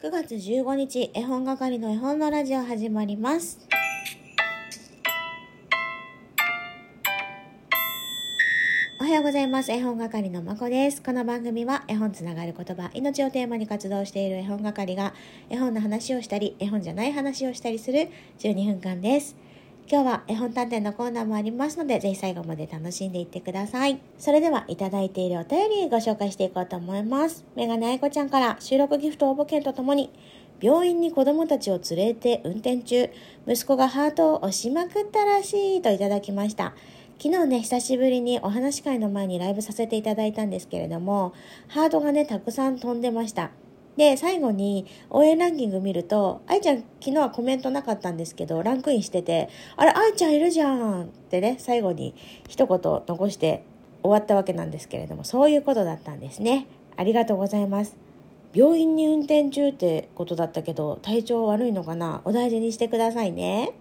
9月15日、絵本係の絵本のラジオ始まります。おはようございます。絵本係のまこです。この番組は絵本つながる言葉、命をテーマに活動している絵本係が絵本の話をしたり、絵本じゃない話をしたりする12分間です。今日は絵本探偵のコーナーもありますので、ぜひ最後まで楽しんでいってください。それでは、いただいているお便りご紹介していこうと思います。メガネ愛子ちゃんから収録ギフト応募券とともに、病院に子供たちを連れて運転中、息子がハートを押しまくったらしいといただきました。昨日ね、久しぶりにお話し会の前にライブさせていただいたんですけれども、ハートがね、たくさん飛んでました。で、最後に応援ランキング見ると、愛ちゃん昨日はコメントなかったんですけど、ランクインしてて、あれ、愛ちゃんいるじゃんってね、最後に一言残して終わったわけなんですけれども、そういうことだったんですね。ありがとうございます。病院に運転中ってことだったけど、体調悪いのかな？お大事にしてくださいね。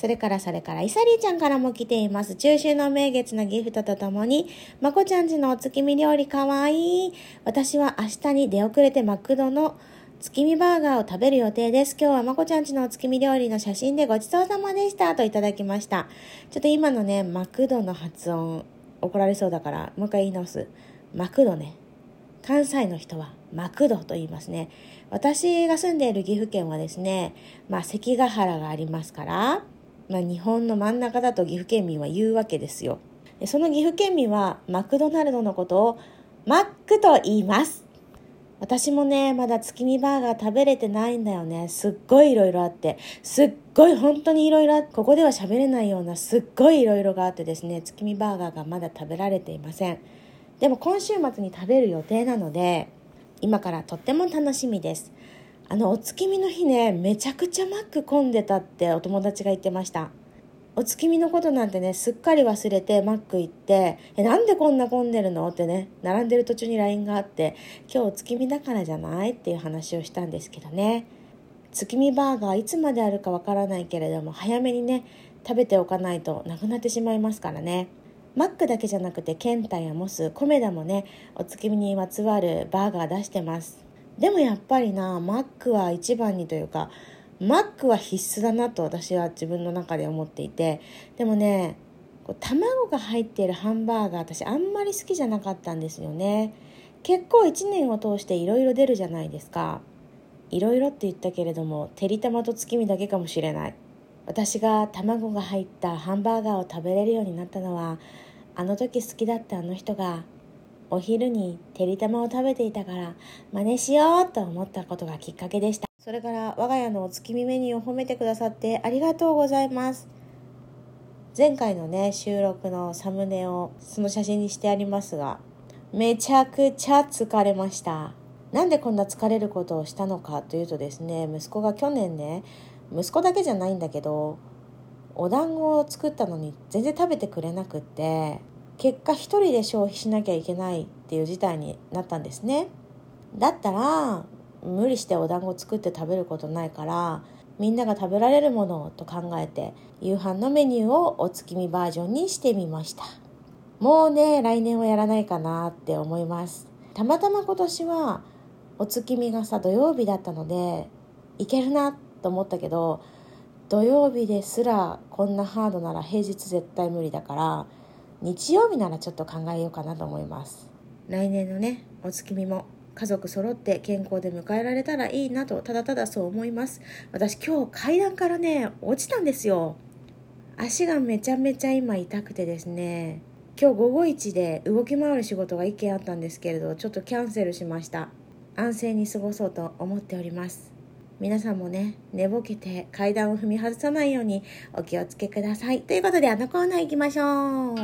それからそれから、いさりーちゃんからも来ています。中秋の名月のギフトとともに、まこちゃんちのお月見料理かわいい。私は明日に出遅れてマクドの月見バーガーを食べる予定です。今日はまこちゃんちのお月見料理の写真でごちそうさまでした。といただきました。ちょっと今のね、マクドの発音怒られそうだから、もう一回言い直す。マクドね。関西の人はマクドと言いますね。私が住んでいる岐阜県はですね、まあ関ヶ原がありますから、まあ、日本の真ん中だと岐阜県民は言うわけですよ。その岐阜県民はマクドナルドのことをマックと言います。私もね、まだ月見バーガー食べれてないんだよね。すっごい色々あって、すっごい本当に色々あって、ここでは喋れないようなすっごい色々があってですね、月見バーガーがまだ食べられていません。でも今週末に食べる予定なので、今からとっても楽しみです。あのお月見の日ねめちゃくちゃマック混んでたってお友達が言ってましたお月見のことなんてねすっかり忘れてマック行って「えなんでこんな混んでるの?」ってね並んでる途中に LINE があって「今日お月見だからじゃない?」っていう話をしたんですけどね月見バーガーいつまであるかわからないけれども早めにね食べておかないとなくなってしまいますからねマックだけじゃなくてケンタやモスコメダもねお月見にまつわるバーガー出してますでもやっぱりなマックは一番にというかマックは必須だなと私は自分の中で思っていてでもね卵が入っているハンバーガー私あんまり好きじゃなかったんですよね。結構1年を通していろいろ出るじゃないですか。いろいろって言ったけれどもてりたまと月見だけかもしれない。私が卵が入ったハンバーガーを食べれるようになったのはあの時好きだったあの人がお昼にてりたまを食べていたから真似しようと思ったことがきっかけでした。それから我が家のお月見メニューを褒めてくださってありがとうございます。前回のね収録のサムネをその写真にしてありますがめちゃくちゃ疲れました。なんでこんな疲れることをしたのかというとですね息子が去年ね息子だけじゃないんだけどお団子を作ったのに全然食べてくれなくって結果一人で消費しなきゃいけないっていう事態になったんですね。だったら無理してお団子作って食べることないからみんなが食べられるものと考えて夕飯のメニューをお月見バージョンにしてみました。もうね来年はやらないかなって思います。たまたま今年はお月見がさ土曜日だったのでいけるなと思ったけど土曜日ですらこんなハードなら平日絶対無理だから日曜日ならちょっと考えようかなと思います。来年のねお月見も家族揃って健康で迎えられたらいいなとただただそう思います。私今日階段からね落ちたんですよ。足がめちゃめちゃ今痛くてですね。今日午後1で動き回る仕事が1件あったんですけれどちょっとキャンセルしました。安静に過ごそうと思っております。皆さんもね寝ぼけて階段を踏み外さないようにお気をつけください。ということであのコーナー行きましょう。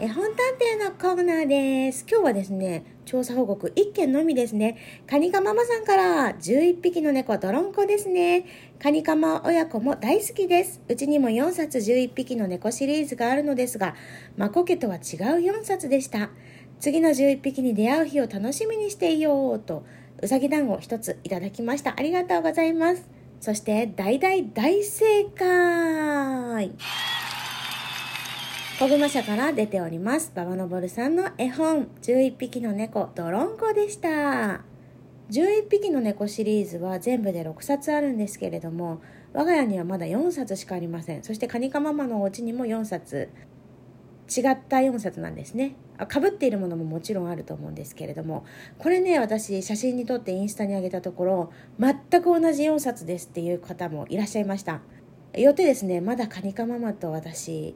絵本探偵のコーナーです。今日はですね調査報告1件のみですね。カニカママさんから11匹の猫ドロンコですね。カニカマ親子も大好きです。うちにも4冊11匹の猫シリーズがあるのですがマコ家とは違う4冊でした。次の11匹に出会う日を楽しみにしていようとうさぎ団子一ついただきました。ありがとうございます。そして大大大正解小熊社から出ております馬場昇さんの絵本。11匹の猫ドロンコでした。11匹の猫シリーズは全部で6冊あるんですけれども我が家にはまだ4冊しかありません。そしてカニカママのお家にも4冊。違った4冊なんですね。かぶっているものももちろんあると思うんですけれどもこれね私写真に撮ってインスタに上げたところ全く同じ4冊ですっていう方もいらっしゃいました。よってですねまだカニカママと私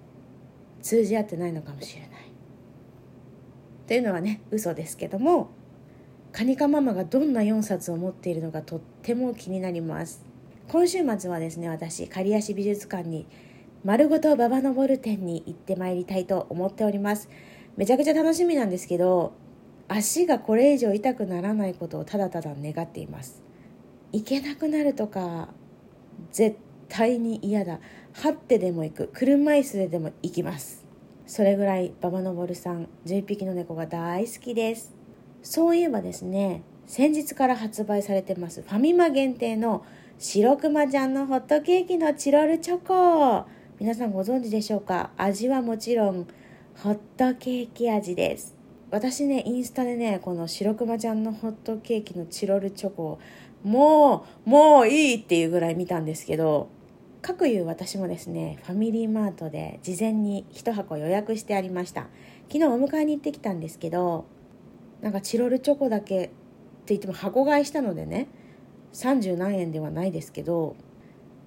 通じ合ってないのかもしれない。というのはね嘘ですけどもカニカママがどんな4冊を持っているのかとっても気になります。今週末はですね私刈谷市美術館に丸ごと馬場昇店に行ってまいりたいと思っております。めちゃくちゃ楽しみなんですけど足がこれ以上痛くならないことをただただ願っています。行けなくなるとか絶対に嫌だ。張ってでも行く。車椅子ででも行きます。それぐらい馬場昇さん11匹の猫が大好きです。そういえばですね先日から発売されてますファミマ限定の白くまちゃんのホットケーキのチロルチョコ。皆さんご存知でしょうか？味はもちろんホットケーキ味です。私ねインスタでねこの白くまちゃんのホットケーキのチロルチョコをもうもういいっていうぐらい見たんですけど各いう私もですねファミリーマートで事前に1箱予約してありました。昨日お迎えに行ってきたんですけどなんかチロルチョコだけって言っても箱買いしたのでね30何円ではないですけど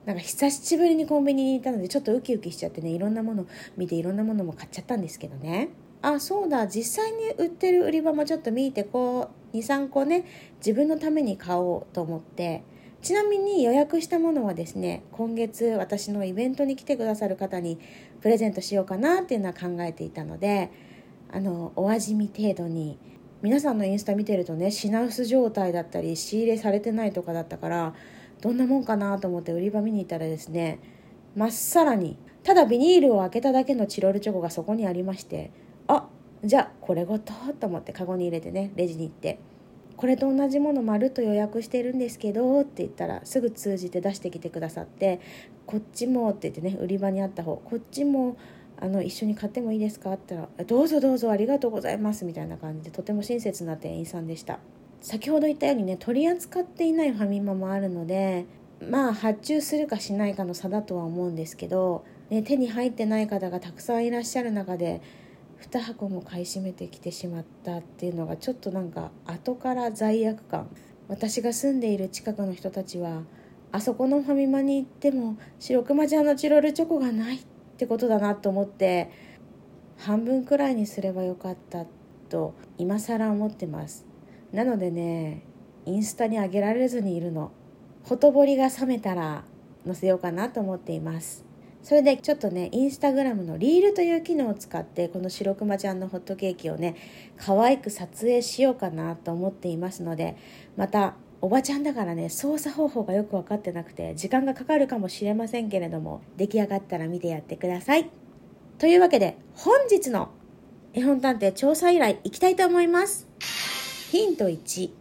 なんか久しぶりにコンビニに行ったのでちょっとウキウキしちゃってねいろんなもの見ていろんなものも買っちゃったんですけどね。あそうだ。実際に売ってる売り場もちょっと見てこう23個ね自分のために買おうと思って。ちなみに予約したものはですね今月私のイベントに来てくださる方にプレゼントしようかなっていうのは考えていたのであのお味見程度に。皆さんのインスタ見てるとね品薄状態だったり仕入れされてないとかだったからどんなもんかなと思って売り場見に行ったらですねまっさらにただビニールを開けただけのチロルチョコがそこにありましてあじゃあこれごとと思ってカゴに入れてねレジに行ってこれと同じものまるっと予約してるんですけどって言ったらすぐ通じて出してきてくださってこっちもって言ってね売り場にあった方こっちもあの一緒に買ってもいいですかって言ったら「どうぞどうぞありがとうございます」みたいな感じでとても親切な店員さんでした。先ほど言ったようにね取り扱っていないファミマもあるのでまあ発注するかしないかの差だとは思うんですけど、ね、手に入ってない方がたくさんいらっしゃる中で2箱も買い占めてきてしまったっていうのがちょっとなんか後から罪悪感。私が住んでいる近くの人たちはあそこのファミマに行っても白熊ちゃんのチロルチョコがないってことだなと思って半分くらいにすればよかったと今更思ってます。なのでねインスタに上げられずにいるの。ほとぼりが冷めたら載せようかなと思っています。それでちょっとねインスタグラムのリールという機能を使ってこの白くまちゃんのホットケーキをね可愛く撮影しようかなと思っていますのでまたおばちゃんだからね操作方法がよく分かってなくて時間がかかるかもしれませんけれども出来上がったら見てやってください。というわけで本日の絵本探偵調査依頼いきたいと思います。ヒント1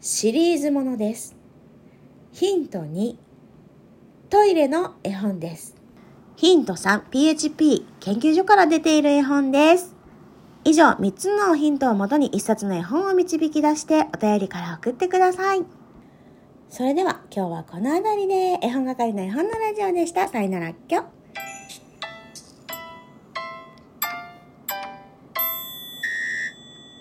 シリーズものですヒント2トイレの絵本です。ヒント 3PHP 研究所から出ている絵本です。以上3つのヒントをもとに1冊の絵本を導き出してお便りから送ってください。それでは今日はこの辺りで絵本係の絵本のラジオでした。さよならっきょ。